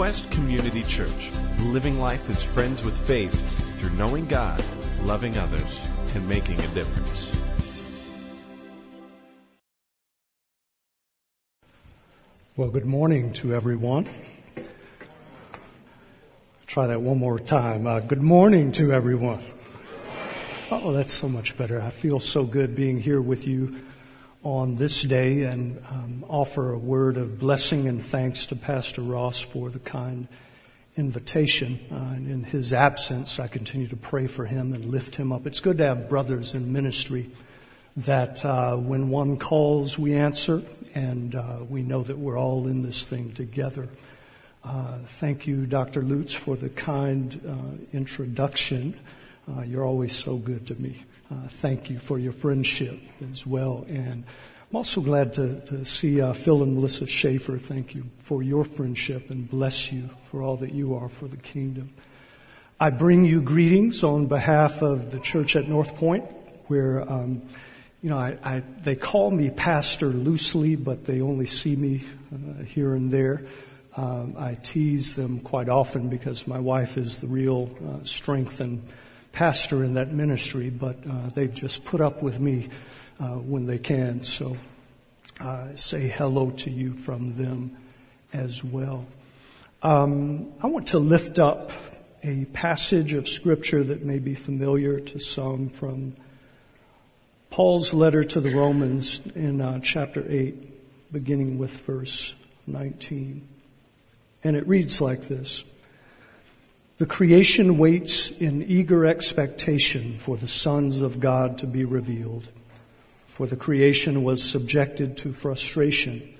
Quest Community Church, living life as friends with faith through knowing God, loving others, and making a difference. Well, good morning to everyone. Try that one more time. Uh, good morning to everyone. Oh, that's so much better. I feel so good being here with you on this day and um, offer a word of blessing and thanks to Pastor Ross for the kind invitation. Uh, and in his absence, I continue to pray for him and lift him up. It's good to have brothers in ministry that uh, when one calls, we answer, and uh, we know that we're all in this thing together. Uh, thank you, Dr. Lutz, for the kind uh, introduction. Uh, you're always so good to me. Uh, thank you for your friendship as well. And I'm also glad to, to see uh, Phil and Melissa Schaefer. Thank you for your friendship and bless you for all that you are for the kingdom. I bring you greetings on behalf of the church at North Point, where, um, you know, I, I, they call me pastor loosely, but they only see me uh, here and there. Um, I tease them quite often because my wife is the real uh, strength and pastor in that ministry, but uh, they just put up with me uh, when they can. So uh, say hello to you from them as well. Um, I want to lift up a passage of scripture that may be familiar to some from Paul's letter to the Romans in uh, chapter 8, beginning with verse 19. And it reads like this. The creation waits in eager expectation for the sons of God to be revealed. For the creation was subjected to frustration,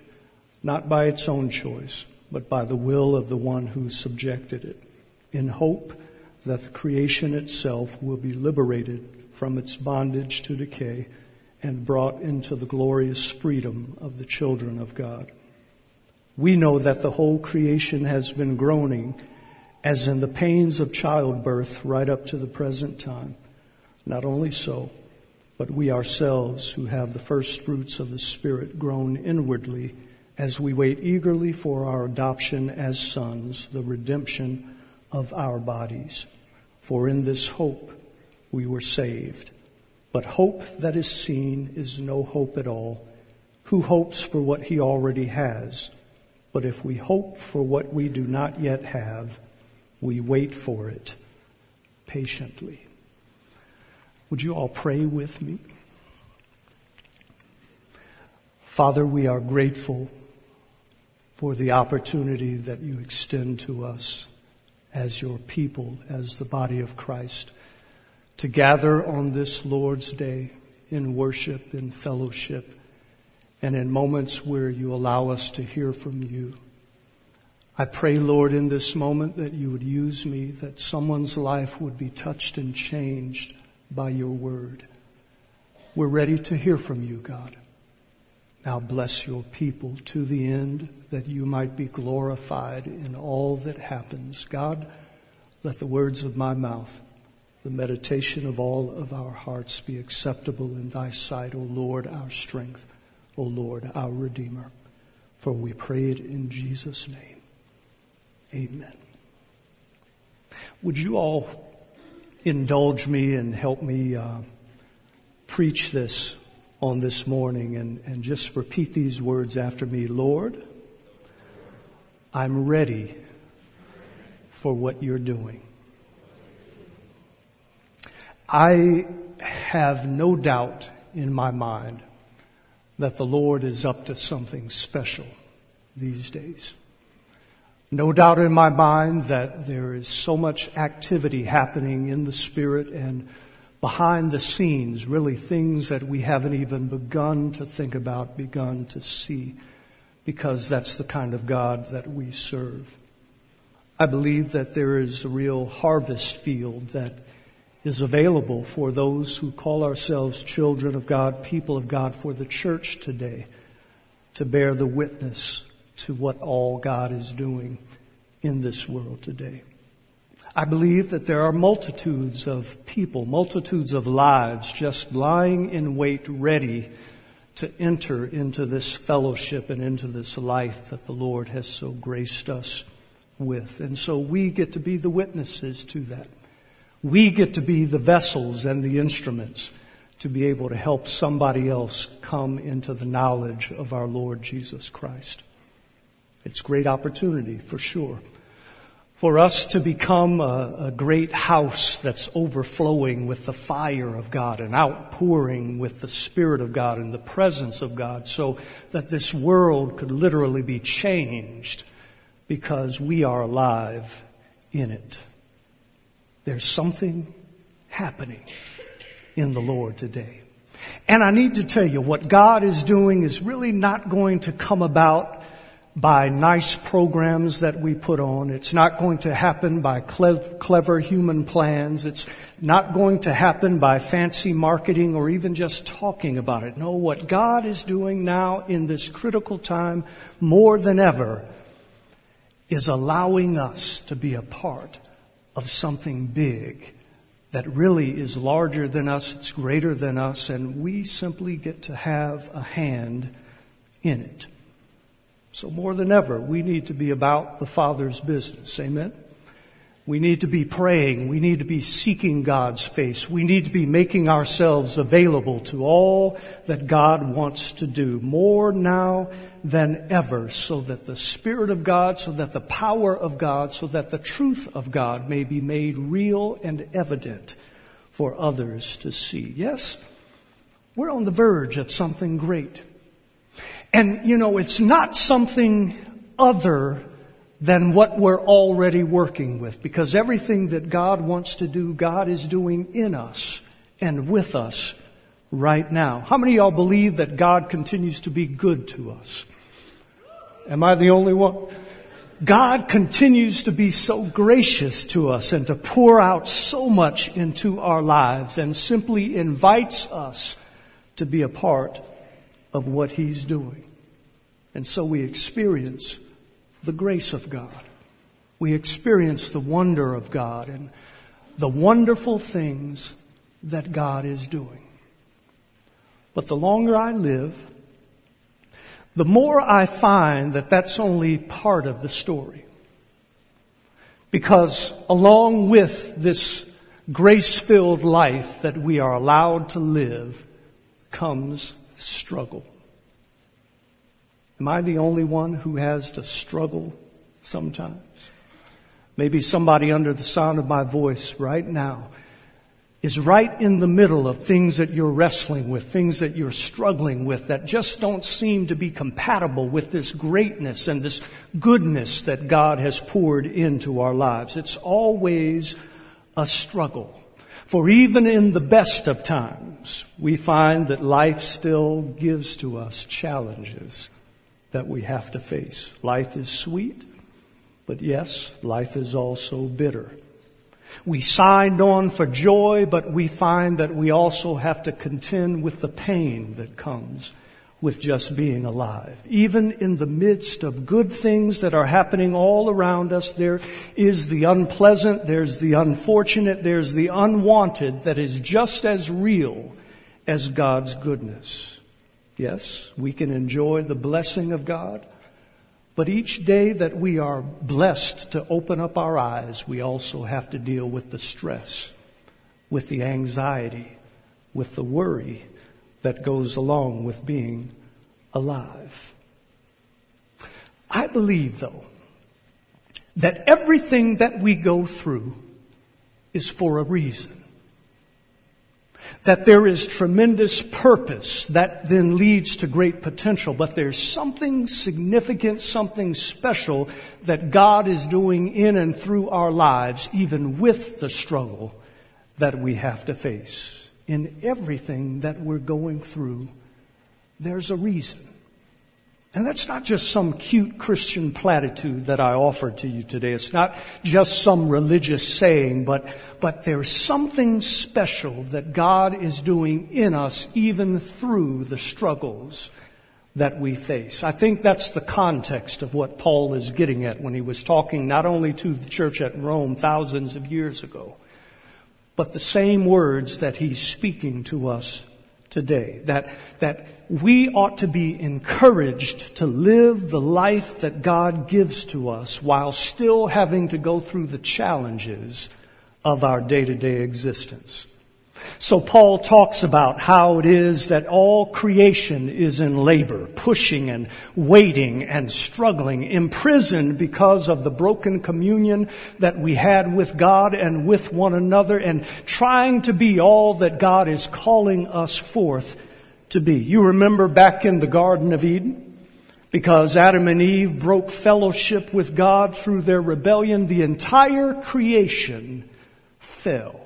not by its own choice, but by the will of the one who subjected it, in hope that the creation itself will be liberated from its bondage to decay and brought into the glorious freedom of the children of God. We know that the whole creation has been groaning as in the pains of childbirth right up to the present time. Not only so, but we ourselves who have the first fruits of the Spirit groan inwardly as we wait eagerly for our adoption as sons, the redemption of our bodies. For in this hope we were saved. But hope that is seen is no hope at all. Who hopes for what he already has? But if we hope for what we do not yet have, we wait for it patiently. Would you all pray with me? Father, we are grateful for the opportunity that you extend to us as your people, as the body of Christ, to gather on this Lord's Day in worship, in fellowship, and in moments where you allow us to hear from you. I pray, Lord, in this moment that you would use me, that someone's life would be touched and changed by your word. We're ready to hear from you, God. Now bless your people to the end that you might be glorified in all that happens. God, let the words of my mouth, the meditation of all of our hearts be acceptable in thy sight, O Lord, our strength, O Lord, our Redeemer. For we pray it in Jesus' name. Amen. Would you all indulge me and help me uh, preach this on this morning and, and just repeat these words after me? Lord, I'm ready for what you're doing. I have no doubt in my mind that the Lord is up to something special these days. No doubt in my mind that there is so much activity happening in the Spirit and behind the scenes, really things that we haven't even begun to think about, begun to see, because that's the kind of God that we serve. I believe that there is a real harvest field that is available for those who call ourselves children of God, people of God, for the church today to bear the witness to what all God is doing in this world today. I believe that there are multitudes of people, multitudes of lives just lying in wait ready to enter into this fellowship and into this life that the Lord has so graced us with. And so we get to be the witnesses to that. We get to be the vessels and the instruments to be able to help somebody else come into the knowledge of our Lord Jesus Christ. It's great opportunity for sure. For us to become a, a, great house that's overflowing with the fire of God and outpouring with the Spirit of God and the presence of God so that this world could literally be changed because we are alive in it. There's something happening in the Lord today. And I need to tell you what God is doing is really not going to come about by nice programs that we put on. It's not going to happen by clever human plans. It's not going to happen by fancy marketing or even just talking about it. No, what God is doing now in this critical time more than ever is allowing us to be a part of something big that really is larger than us, it's greater than us, and we simply get to have a hand in it. So more than ever, we need to be about the Father's business. Amen? We need to be praying. We need to be seeking God's face. We need to be making ourselves available to all that God wants to do more now than ever so that the Spirit of God, so that the power of God, so that the truth of God may be made real and evident for others to see. Yes, we're on the verge of something great. And, you know, it's not something other than what we're already working with because everything that God wants to do, God is doing in us and with us right now. How many of y'all believe that God continues to be good to us? Am I the only one? God continues to be so gracious to us and to pour out so much into our lives and simply invites us to be a part of what He's doing. And so we experience the grace of God. We experience the wonder of God and the wonderful things that God is doing. But the longer I live, the more I find that that's only part of the story. Because along with this grace-filled life that we are allowed to live comes struggle. Am I the only one who has to struggle sometimes? Maybe somebody under the sound of my voice right now is right in the middle of things that you're wrestling with, things that you're struggling with that just don't seem to be compatible with this greatness and this goodness that God has poured into our lives. It's always a struggle. For even in the best of times, we find that life still gives to us challenges that we have to face. Life is sweet, but yes, life is also bitter. We signed on for joy, but we find that we also have to contend with the pain that comes with just being alive. Even in the midst of good things that are happening all around us, there is the unpleasant, there's the unfortunate, there's the unwanted that is just as real as God's goodness. Yes, we can enjoy the blessing of God, but each day that we are blessed to open up our eyes, we also have to deal with the stress, with the anxiety, with the worry that goes along with being alive. I believe though, that everything that we go through is for a reason that there is tremendous purpose that then leads to great potential, but there's something significant, something special that God is doing in and through our lives, even with the struggle that we have to face. In everything that we're going through, there's a reason. And that's not just some cute Christian platitude that I offered to you today. It's not just some religious saying, but, but there's something special that God is doing in us even through the struggles that we face. I think that's the context of what Paul is getting at when he was talking not only to the church at Rome thousands of years ago, but the same words that he's speaking to us today. That, that we ought to be encouraged to live the life that God gives to us while still having to go through the challenges of our day to day existence. So Paul talks about how it is that all creation is in labor, pushing and waiting and struggling, imprisoned because of the broken communion that we had with God and with one another and trying to be all that God is calling us forth to be. You remember back in the Garden of Eden? Because Adam and Eve broke fellowship with God through their rebellion, the entire creation fell.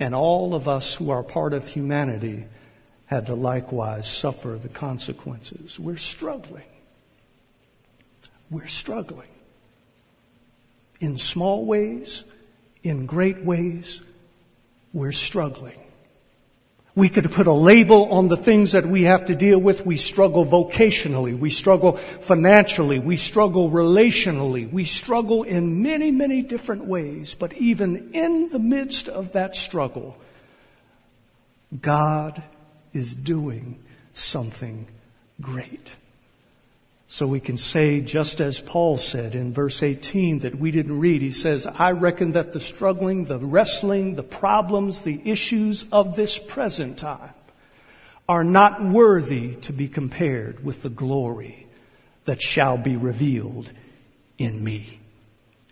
And all of us who are part of humanity had to likewise suffer the consequences. We're struggling. We're struggling. In small ways, in great ways, we're struggling. We could put a label on the things that we have to deal with. We struggle vocationally. We struggle financially. We struggle relationally. We struggle in many, many different ways. But even in the midst of that struggle, God is doing something great. So we can say, just as Paul said in verse 18 that we didn't read, he says, I reckon that the struggling, the wrestling, the problems, the issues of this present time are not worthy to be compared with the glory that shall be revealed in me.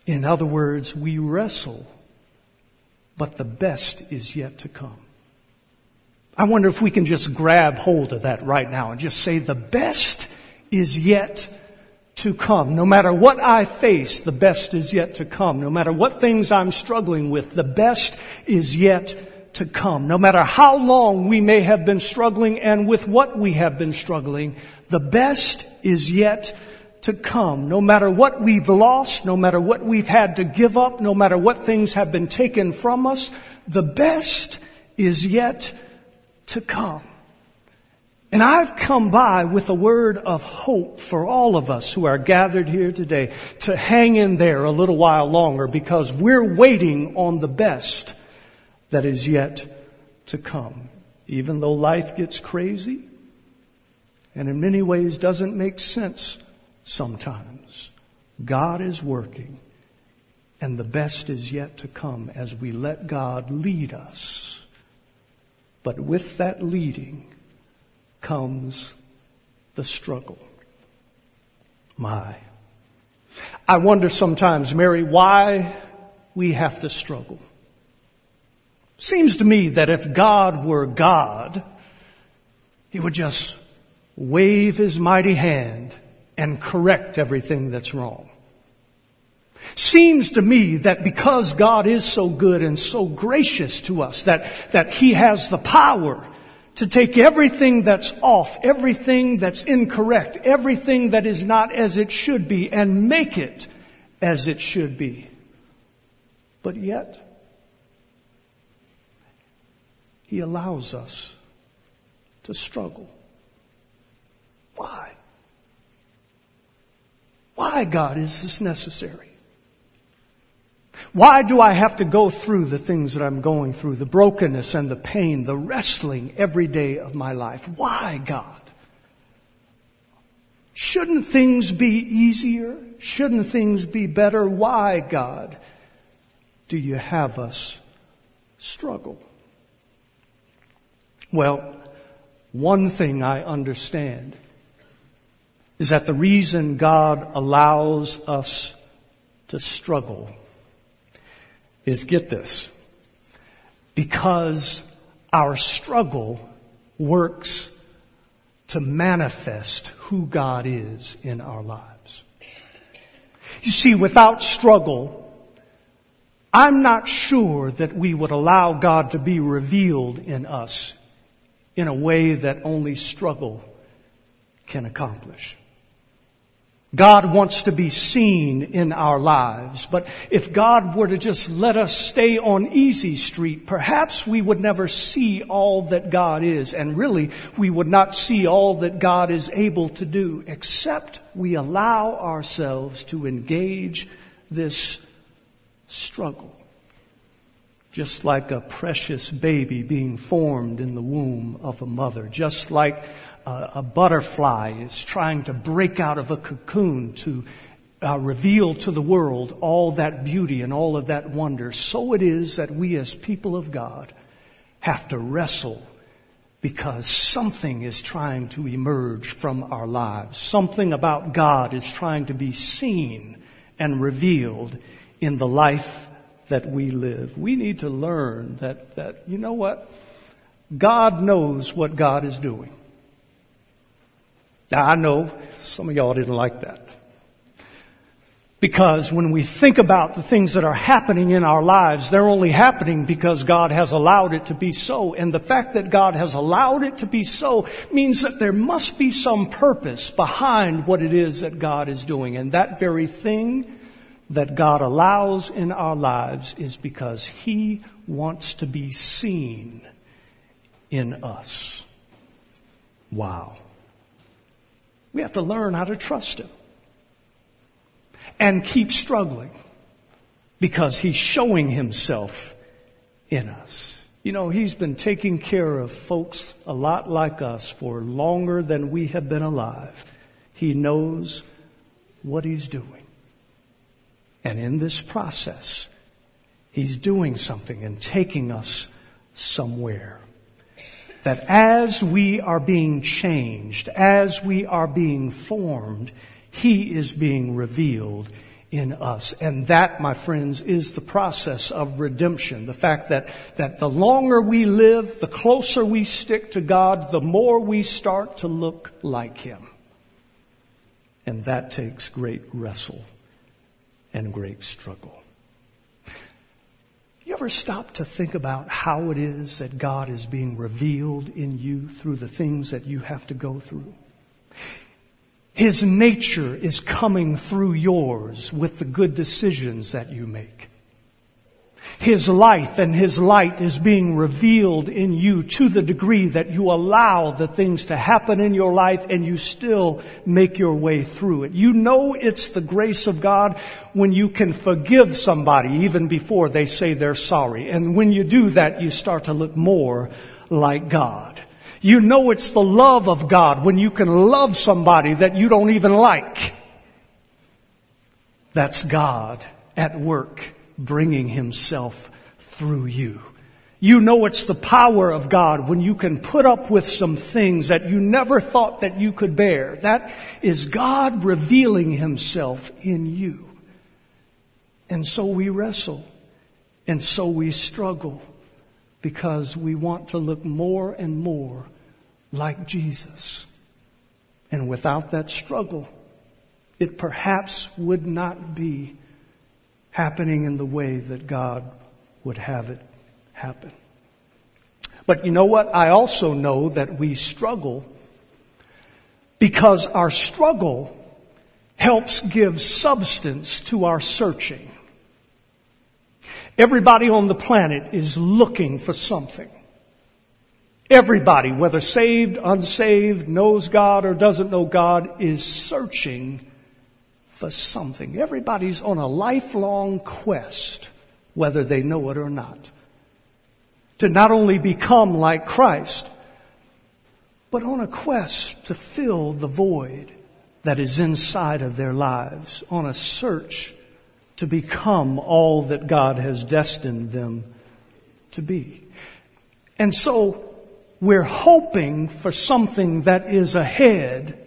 In other words, we wrestle, but the best is yet to come. I wonder if we can just grab hold of that right now and just say the best is yet to come. No matter what I face, the best is yet to come. No matter what things I'm struggling with, the best is yet to come. No matter how long we may have been struggling and with what we have been struggling, the best is yet to come. No matter what we've lost, no matter what we've had to give up, no matter what things have been taken from us, the best is yet to come. And I've come by with a word of hope for all of us who are gathered here today to hang in there a little while longer because we're waiting on the best that is yet to come. Even though life gets crazy and in many ways doesn't make sense sometimes, God is working and the best is yet to come as we let God lead us. But with that leading, comes the struggle. My. I wonder sometimes, Mary, why we have to struggle. Seems to me that if God were God, He would just wave His mighty hand and correct everything that's wrong. Seems to me that because God is so good and so gracious to us, that, that He has the power to take everything that's off, everything that's incorrect, everything that is not as it should be and make it as it should be. But yet, He allows us to struggle. Why? Why, God, is this necessary? Why do I have to go through the things that I'm going through, the brokenness and the pain, the wrestling every day of my life? Why, God? Shouldn't things be easier? Shouldn't things be better? Why, God, do you have us struggle? Well, one thing I understand is that the reason God allows us to struggle is get this. Because our struggle works to manifest who God is in our lives. You see, without struggle, I'm not sure that we would allow God to be revealed in us in a way that only struggle can accomplish. God wants to be seen in our lives. But if God were to just let us stay on easy street, perhaps we would never see all that God is. And really, we would not see all that God is able to do, except we allow ourselves to engage this struggle. just like a precious baby being formed in the womb of a mother, just like a, a butterfly is trying to break out of a cocoon to uh, reveal to the world all that beauty and all of that wonder, so it is that we as people of God have to wrestle because something is trying to emerge from our lives. Something about God is trying to be seen and revealed in the life that we live. We need to learn that, that, you know what? God knows what God is doing. Now, I know some of y'all didn't like that. Because when we think about the things that are happening in our lives, they're only happening because God has allowed it to be so. And the fact that God has allowed it to be so means that there must be some purpose behind what it is that God is doing. And that very thing that God allows in our lives is because He wants to be seen in us. Wow. We have to learn how to trust Him and keep struggling because He's showing Himself in us. You know, He's been taking care of folks a lot like us for longer than we have been alive. He knows what He's doing. And in this process, He's doing something and taking us somewhere. That as we are being changed, as we are being formed, He is being revealed in us. And that, my friends, is the process of redemption. The fact that, that the longer we live, the closer we stick to God, the more we start to look like Him. And that takes great wrestle and great struggle. Ever stop to think about how it is that God is being revealed in you through the things that you have to go through? His nature is coming through yours with the good decisions that you make. His life and His light is being revealed in you to the degree that you allow the things to happen in your life and you still make your way through it. You know it's the grace of God when you can forgive somebody even before they say they're sorry. And when you do that, you start to look more like God. You know it's the love of God when you can love somebody that you don't even like. That's God at work bringing himself through you. You know it's the power of God when you can put up with some things that you never thought that you could bear. That is God revealing himself in you. And so we wrestle and so we struggle because we want to look more and more like Jesus. And without that struggle, it perhaps would not be happening in the way that God would have it happen. But you know what? I also know that we struggle because our struggle helps give substance to our searching. Everybody on the planet is looking for something. Everybody, whether saved, unsaved, knows God or doesn't know God, is searching for something. Everybody's on a lifelong quest, whether they know it or not, to not only become like Christ, but on a quest to fill the void that is inside of their lives, on a search to become all that God has destined them to be. And so we're hoping for something that is ahead,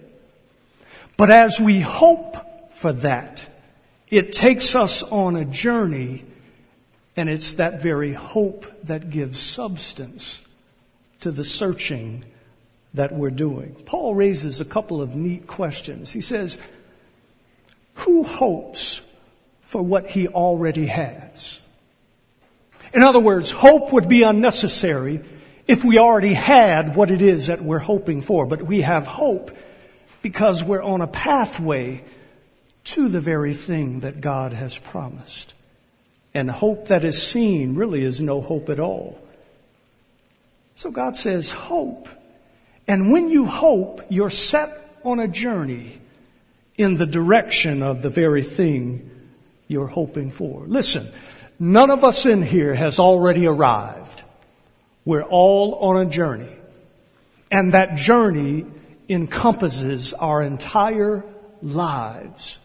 but as we hope for that. It takes us on a journey and it's that very hope that gives substance to the searching that we're doing. Paul raises a couple of neat questions. He says, who hopes for what he already has? In other words, hope would be unnecessary if we already had what it is that we're hoping for. But we have hope because we're on a pathway to the very thing that God has promised. And hope that is seen really is no hope at all. So God says, hope. And when you hope, you're set on a journey in the direction of the very thing you're hoping for. Listen, None of us in here has already arrived. We're all on a journey. And that journey encompasses our entire lives.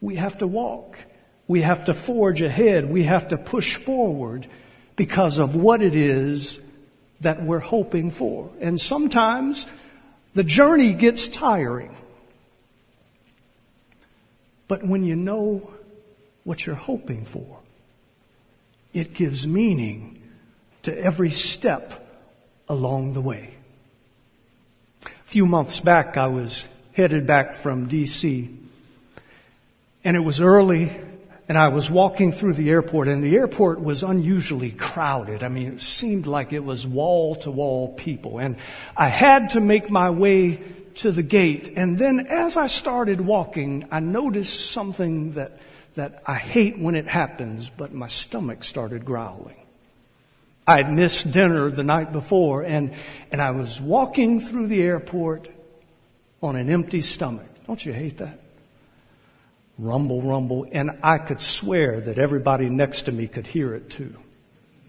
We have to walk. We have to forge ahead. We have to push forward because of what it is that we're hoping for. And sometimes the journey gets tiring. But when you know what you're hoping for, it gives meaning to every step along the way. A few months back, I was headed back from DC and it was early and I was walking through the airport and the airport was unusually crowded. I mean, it seemed like it was wall to wall people and I had to make my way to the gate. And then as I started walking, I noticed something that, that I hate when it happens, but my stomach started growling. I had missed dinner the night before and, and I was walking through the airport on an empty stomach. Don't you hate that? Rumble, rumble, and I could swear that everybody next to me could hear it too.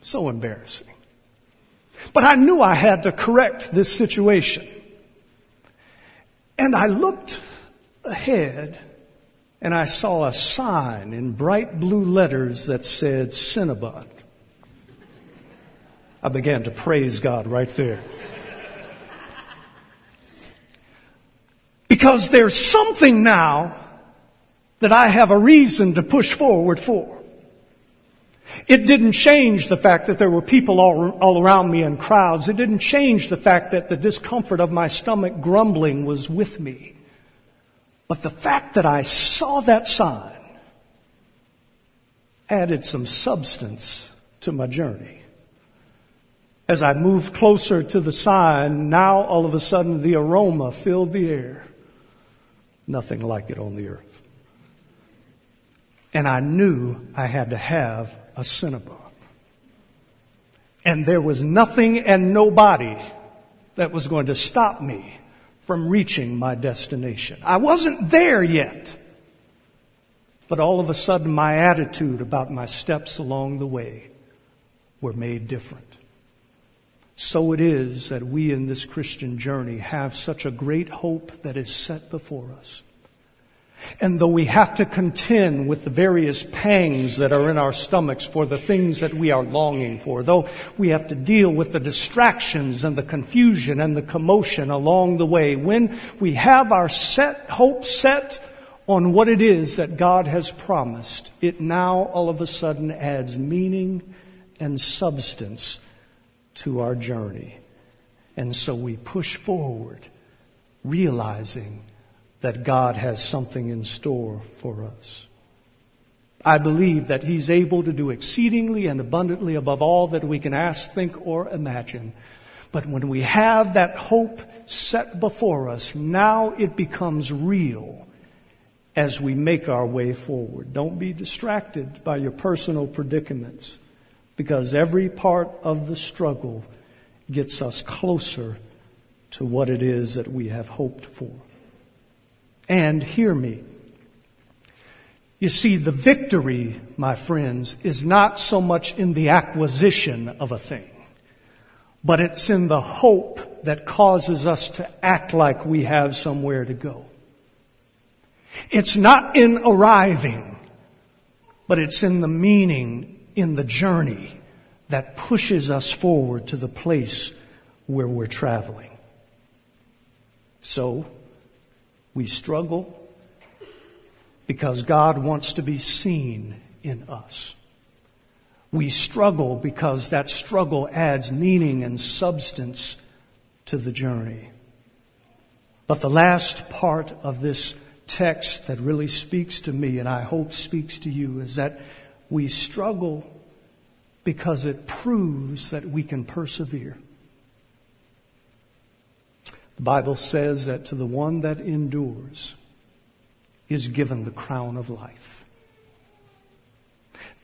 So embarrassing. But I knew I had to correct this situation. And I looked ahead and I saw a sign in bright blue letters that said Cinnabon. I began to praise God right there. Because there's something now that I have a reason to push forward for. It didn't change the fact that there were people all, all around me in crowds. It didn't change the fact that the discomfort of my stomach grumbling was with me. But the fact that I saw that sign added some substance to my journey. As I moved closer to the sign, now all of a sudden the aroma filled the air. Nothing like it on the earth. And I knew I had to have a Cinnabon. And there was nothing and nobody that was going to stop me from reaching my destination. I wasn't there yet. But all of a sudden my attitude about my steps along the way were made different. So it is that we in this Christian journey have such a great hope that is set before us. And though we have to contend with the various pangs that are in our stomachs for the things that we are longing for, though we have to deal with the distractions and the confusion and the commotion along the way, when we have our set, hope set on what it is that God has promised, it now all of a sudden adds meaning and substance to our journey. And so we push forward, realizing that God has something in store for us. I believe that He's able to do exceedingly and abundantly above all that we can ask, think, or imagine. But when we have that hope set before us, now it becomes real as we make our way forward. Don't be distracted by your personal predicaments because every part of the struggle gets us closer to what it is that we have hoped for and hear me. You see, the victory, my friends, is not so much in the acquisition of a thing, but it's in the hope that causes us to act like we have somewhere to go. It's not in arriving, but it's in the meaning in the journey that pushes us forward to the place where we're traveling. So, we struggle because God wants to be seen in us. We struggle because that struggle adds meaning and substance to the journey. But the last part of this text that really speaks to me and I hope speaks to you is that we struggle because it proves that we can persevere. The Bible says that to the one that endures is given the crown of life.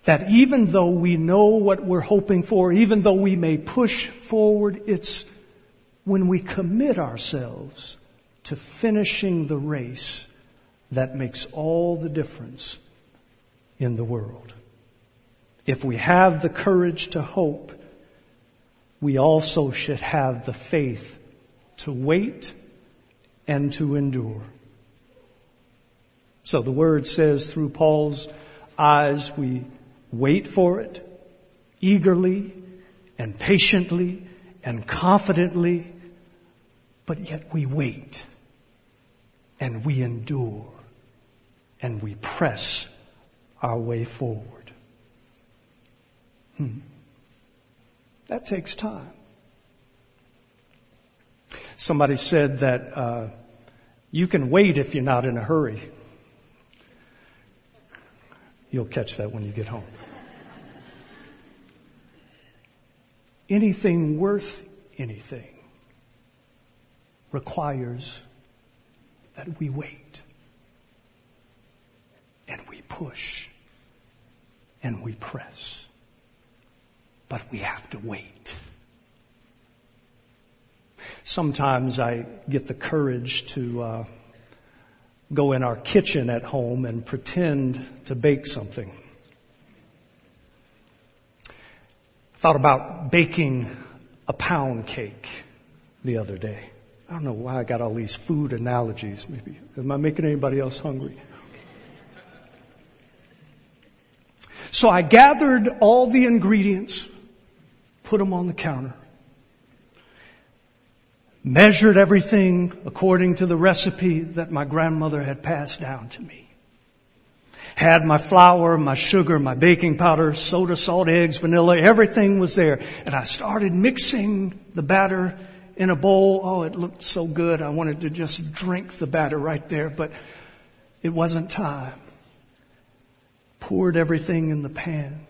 That even though we know what we're hoping for, even though we may push forward, it's when we commit ourselves to finishing the race that makes all the difference in the world. if we have the courage to hope, we also should have the faith to wait and to endure. So the word says through Paul's eyes, we wait for it eagerly and patiently and confidently, but yet we wait and we endure and we press our way forward. Hmm. That takes time. Somebody said that uh, you can wait if you're not in a hurry. You'll catch that when you get home. Anything worth anything requires that we wait and we push and we press. But we have to wait. Sometimes I get the courage to uh, go in our kitchen at home and pretend to bake something. Thought about baking a pound cake the other day. I don't know why I got all these food analogies. Maybe am I making anybody else hungry? So I gathered all the ingredients, put them on the counter, measured everything according to the recipe that my grandmother had passed down to me. Had my flour, my sugar, my baking powder, soda, salt, eggs, vanilla, everything was there. And I started mixing the batter in a bowl. Oh, it looked so good. I wanted to just drink the batter right there, but it wasn't time. Poured everything in the pan,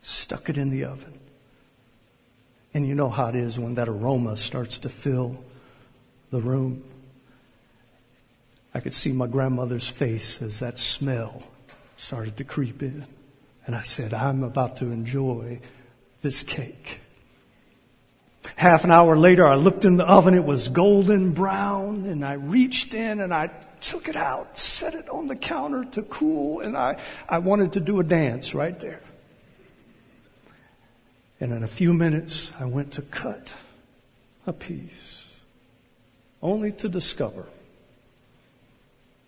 stuck it in the oven. And you know how it is when that aroma starts to fill the room. I could see my grandmother's face as that smell started to creep in. And I said, I'm about to enjoy this cake. Half an hour later, I looked in the oven. It was golden brown and I reached in and I took it out, set it on the counter to cool and I, I wanted to do a dance right there. And in a few minutes, I went to cut a piece, only to discover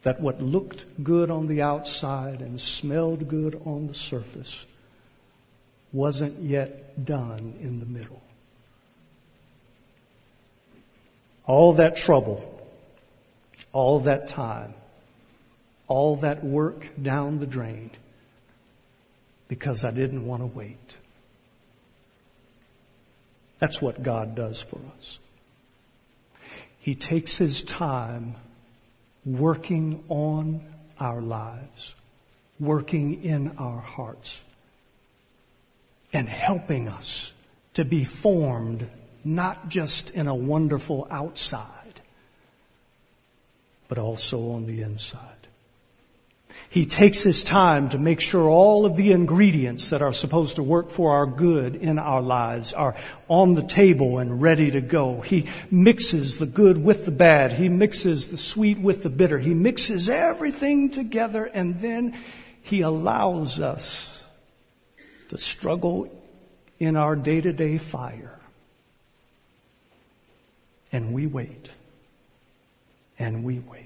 that what looked good on the outside and smelled good on the surface wasn't yet done in the middle. All that trouble, all that time, all that work down the drain because I didn't want to wait. That's what God does for us. He takes His time working on our lives, working in our hearts, and helping us to be formed not just in a wonderful outside, but also on the inside. He takes his time to make sure all of the ingredients that are supposed to work for our good in our lives are on the table and ready to go. He mixes the good with the bad. He mixes the sweet with the bitter. He mixes everything together and then he allows us to struggle in our day to day fire. And we wait. And we wait.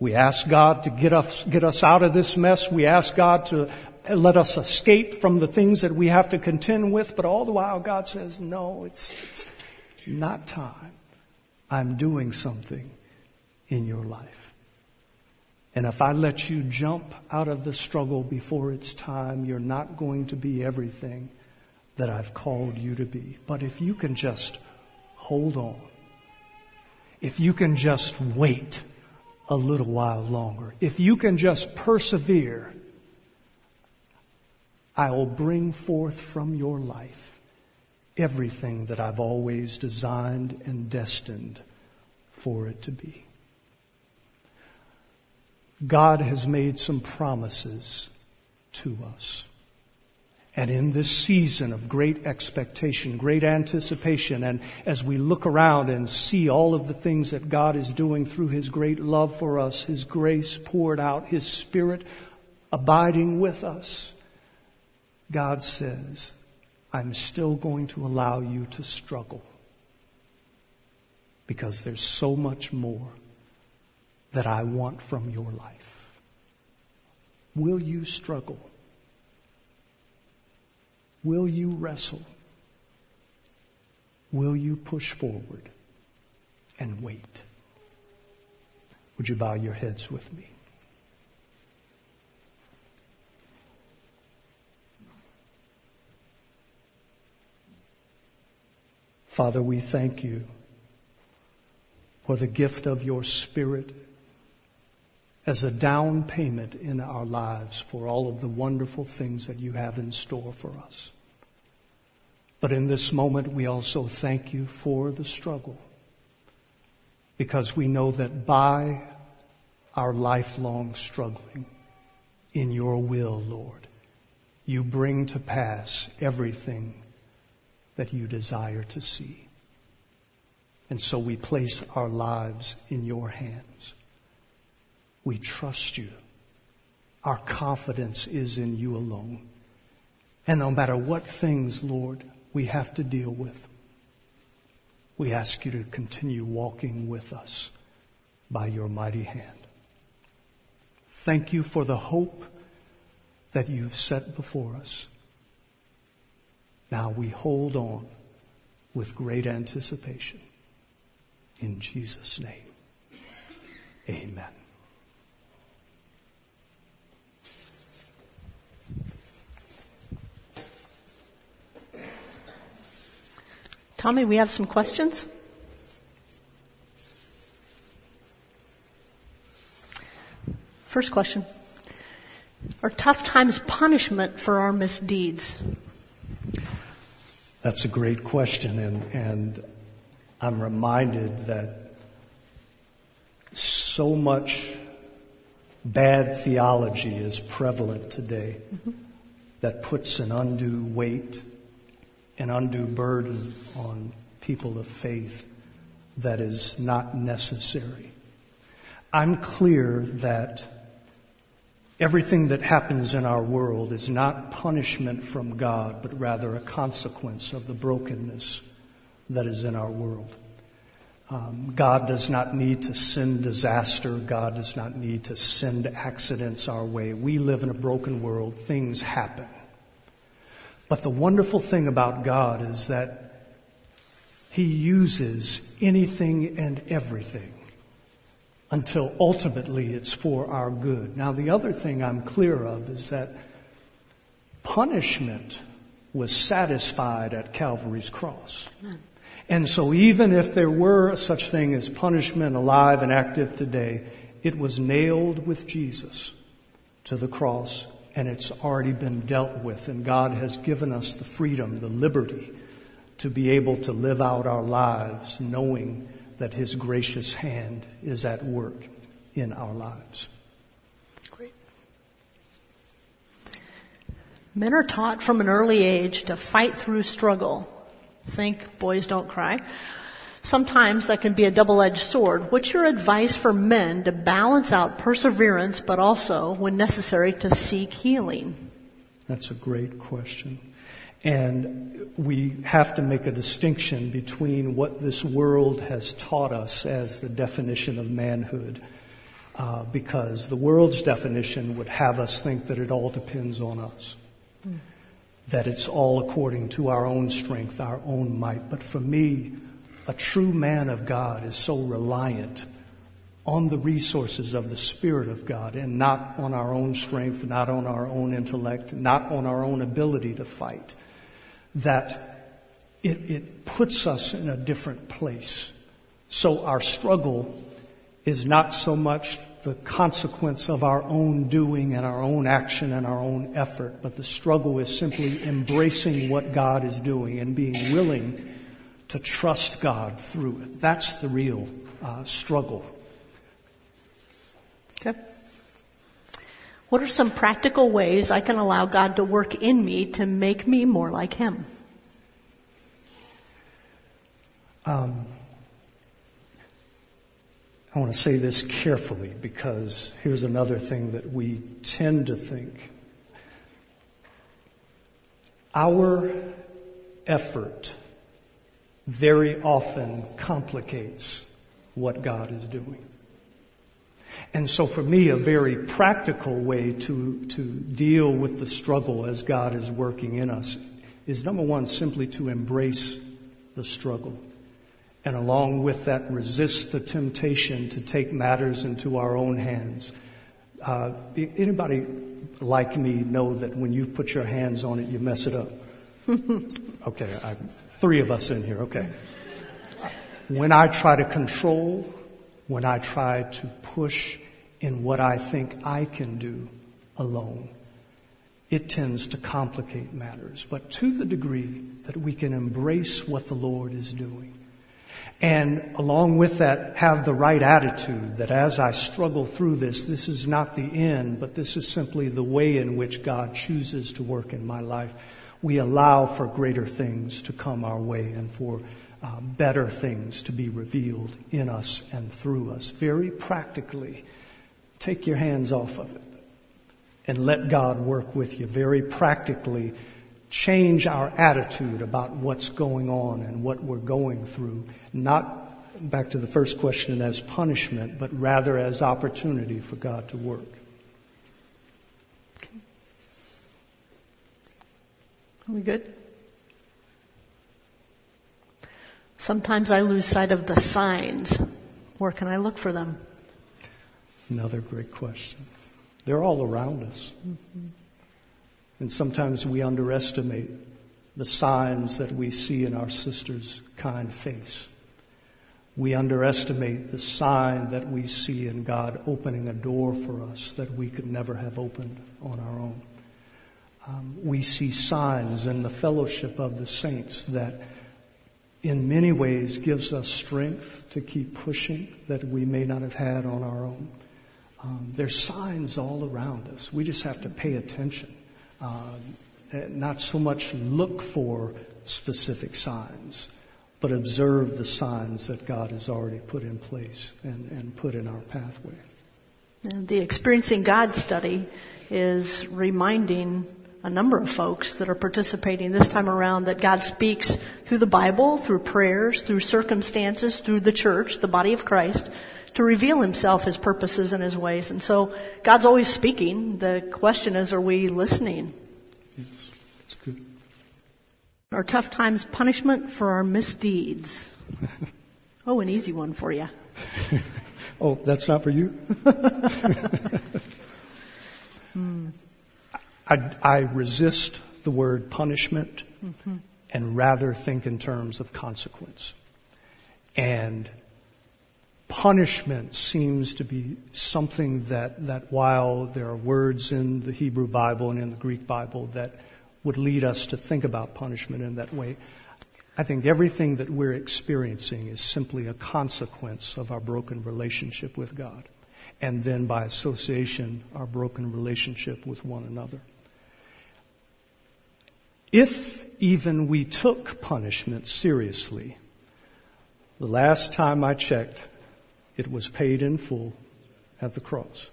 We ask God to get us, get us out of this mess. We ask God to let us escape from the things that we have to contend with. But all the while God says, no, it's, it's not time. I'm doing something in your life. And if I let you jump out of the struggle before it's time, you're not going to be everything that I've called you to be. But if you can just hold on, if you can just wait, a little while longer. If you can just persevere, I will bring forth from your life everything that I've always designed and destined for it to be. God has made some promises to us. And in this season of great expectation, great anticipation, and as we look around and see all of the things that God is doing through His great love for us, His grace poured out, His Spirit abiding with us, God says, I'm still going to allow you to struggle because there's so much more that I want from your life. Will you struggle? Will you wrestle? Will you push forward and wait? Would you bow your heads with me? Father, we thank you for the gift of your Spirit as a down payment in our lives for all of the wonderful things that you have in store for us. But in this moment, we also thank you for the struggle because we know that by our lifelong struggling in your will, Lord, you bring to pass everything that you desire to see. And so we place our lives in your hands. We trust you. Our confidence is in you alone. And no matter what things, Lord, we have to deal with, we ask you to continue walking with us by your mighty hand. Thank you for the hope that you've set before us. Now we hold on with great anticipation. In Jesus' name, amen. Tommy, we have some questions. First question. Are tough times punishment for our misdeeds? That's a great question, and, and I'm reminded that so much bad theology is prevalent today mm-hmm. that puts an undue weight, an undue burden on people of faith that is not necessary. I'm clear that Everything that happens in our world is not punishment from God, but rather a consequence of the brokenness that is in our world. Um, God does not need to send disaster. God does not need to send accidents our way. We live in a broken world. Things happen. But the wonderful thing about God is that He uses anything and everything until ultimately it's for our good. Now, the other thing I'm clear of is that punishment was satisfied at Calvary's cross. And so even if there were such thing as punishment alive and active today, it was nailed with Jesus to the cross and it's already been dealt with and God has given us the freedom, the liberty to be able to live out our lives knowing that His gracious hand is at work in our lives. Great. Men are taught from an early age to fight through struggle. Think boys don't cry. Sometimes that can be a double-edged sword. What's your advice for men to balance out perseverance, but also, when necessary, to seek healing? That's a great question. And we have to make a distinction between what this world has taught us as the definition of manhood. Uh, because the world's definition would have us think that it all depends on us. Mm. That it's all according to our own strength, our own might. But for me, a true man of God is so reliant on the resources of the Spirit of God and not on our own strength, not on our own intellect, not on our own ability to fight that it, it puts us in a different place. So our struggle is not so much the consequence of our own doing and our own action and our own effort, but the struggle is simply embracing what God is doing and being willing to trust God through it. That's the real uh, struggle. Okay. What are some practical ways I can allow God to work in me to make me more like Him? Um, I want to say this carefully because here's another thing that we tend to think. Our effort very often complicates what God is doing. And so for me, a very practical way to, to deal with the struggle as God is working in us is number one, simply to embrace the struggle. And along with that, resist the temptation to take matters into our own hands. Uh, anybody like me know that when you put your hands on it, you mess it up? okay, I, three of us in here, okay. When I try to control, when I try to push in what I think I can do alone, it tends to complicate matters. But to the degree that we can embrace what the Lord is doing, and along with that, have the right attitude that as I struggle through this, this is not the end, but this is simply the way in which God chooses to work in my life. We allow for greater things to come our way and for uh, better things to be revealed in us and through us. Very practically, take your hands off of it and let God work with you. Very practically, change our attitude about what's going on and what we're going through. Not back to the first question as punishment, but rather as opportunity for God to work. Are we good? Sometimes I lose sight of the signs. Where can I look for them? Another great question. They're all around us. Mm-hmm. And sometimes we underestimate the signs that we see in our sister's kind face. We underestimate the sign that we see in God opening a door for us that we could never have opened on our own. Um, we see signs in the fellowship of the saints that in many ways gives us strength to keep pushing that we may not have had on our own. Um, there's signs all around us. We just have to pay attention. Uh, not so much look for specific signs, but observe the signs that God has already put in place and, and put in our pathway. And the Experiencing God study is reminding a number of folks that are participating this time around that God speaks through the Bible, through prayers, through circumstances, through the church, the body of Christ, to reveal himself, his purposes, and his ways. And so God's always speaking. The question is, are we listening? Yes, that's good. Are tough times punishment for our misdeeds? oh, an easy one for you. oh, that's not for you? I, I, resist the word punishment mm-hmm. and rather think in terms of consequence. And punishment seems to be something that, that while there are words in the Hebrew Bible and in the Greek Bible that would lead us to think about punishment in that way, I think everything that we're experiencing is simply a consequence of our broken relationship with God. And then by association, our broken relationship with one another. If even we took punishment seriously, the last time I checked, it was paid in full at the cross.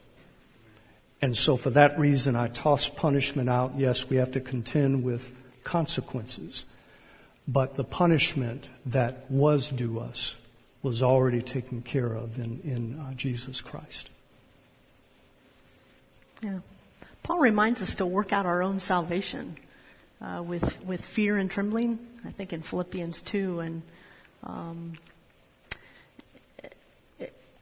And so for that reason, I toss punishment out. Yes, we have to contend with consequences. But the punishment that was due us was already taken care of in, in uh, Jesus Christ. Yeah. Paul reminds us to work out our own salvation uh, with, with fear and trembling, I think in Philippians 2. And um,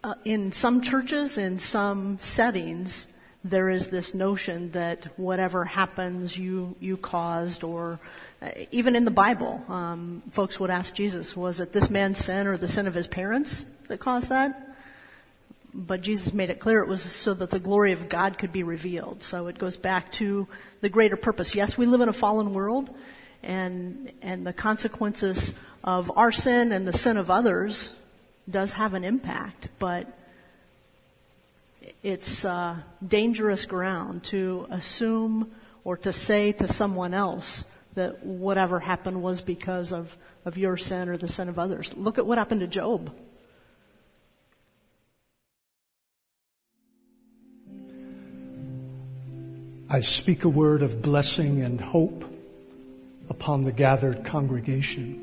uh, in some churches, in some settings, there is this notion that whatever happens, you you caused, or uh, even in the Bible, um, folks would ask Jesus, "Was it this man's sin or the sin of his parents that caused that?" But Jesus made it clear it was so that the glory of God could be revealed. So it goes back to the greater purpose. Yes, we live in a fallen world, and and the consequences of our sin and the sin of others does have an impact, but it's uh, dangerous ground to assume or to say to someone else that whatever happened was because of, of your sin or the sin of others. Look at what happened to Job. I speak a word of blessing and hope upon the gathered congregation.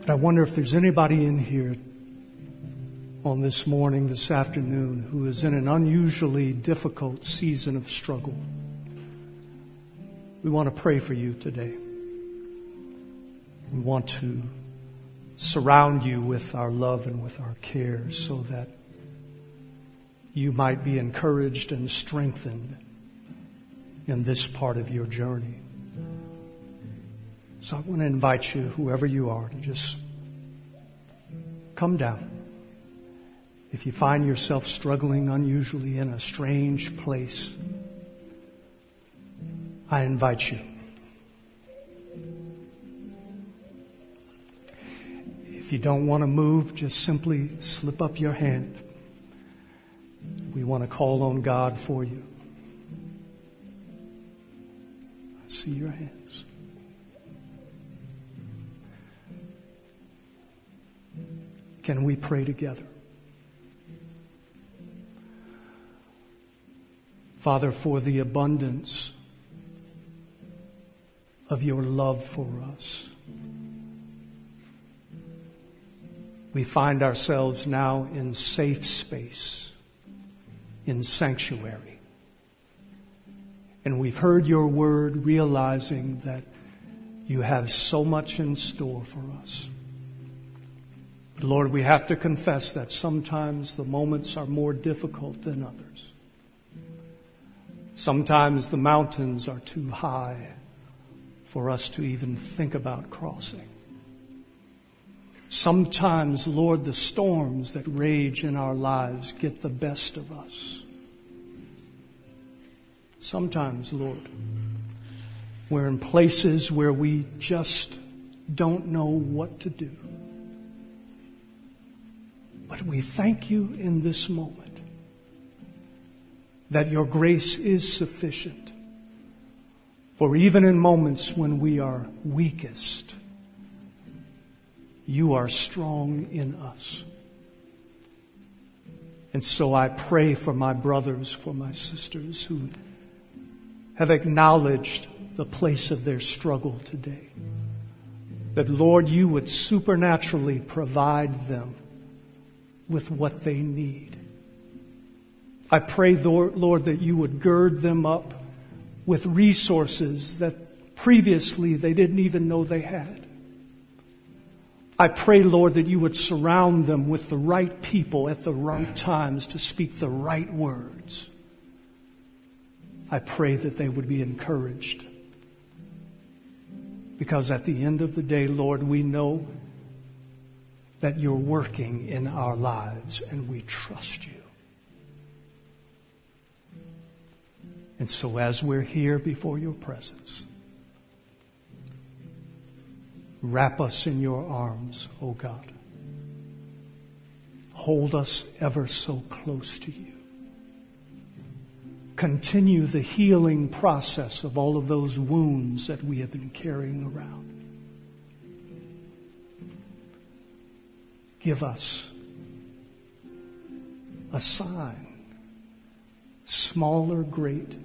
But I wonder if there's anybody in here on this morning, this afternoon, who is in an unusually difficult season of struggle. We want to pray for you today. We want to surround you with our love and with our care so that you might be encouraged and strengthened in this part of your journey. So I want to invite you, whoever you are, to just come down. If you find yourself struggling unusually in a strange place, I invite you. If you don't want to move, just simply slip up your hand. We want to call on God for you. I see your hands. Can we pray together? Father, for the abundance of your love for us. We find ourselves now in safe space, in sanctuary. And we've heard your word realizing that you have so much in store for us. Lord, we have to confess that sometimes the moments are more difficult than others. Sometimes the mountains are too high for us to even think about crossing. Sometimes, Lord, the storms that rage in our lives get the best of us. Sometimes, Lord, we're in places where we just don't know what to do. But we thank you in this moment that your grace is sufficient. For even in moments when we are weakest, you are strong in us. And so I pray for my brothers, for my sisters who have acknowledged the place of their struggle today. That Lord, you would supernaturally provide them with what they need. I pray, Lord, that you would gird them up with resources that previously they didn't even know they had. I pray, Lord, that you would surround them with the right people at the right times to speak the right words. I pray that they would be encouraged. Because at the end of the day, Lord, we know that you're working in our lives and we trust you. And so as we're here before your presence, wrap us in your arms, O God. Hold us ever so close to you. Continue the healing process of all of those wounds that we have been carrying around. Give us a sign, small or great,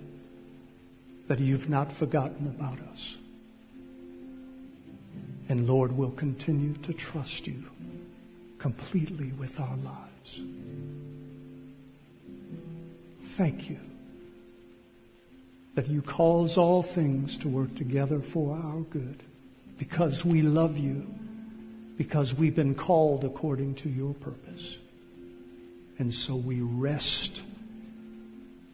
that you've not forgotten about us. And Lord, we'll continue to trust you completely with our lives. Thank you that you cause all things to work together for our good because we love you, because we've been called according to your purpose. And so we rest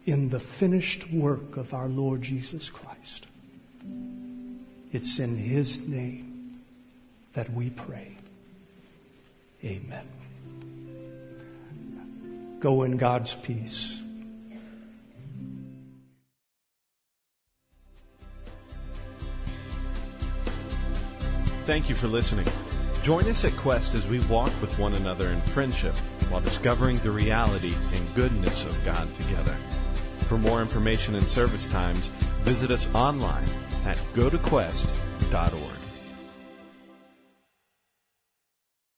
in the finished work of our Lord Jesus Christ. It's in His name that we pray. Amen. Go in God's peace. Thank you for listening. Join us at Quest as we walk with one another in friendship while discovering the reality and goodness of God together. For more information and service times, visit us online at gotoquest.org.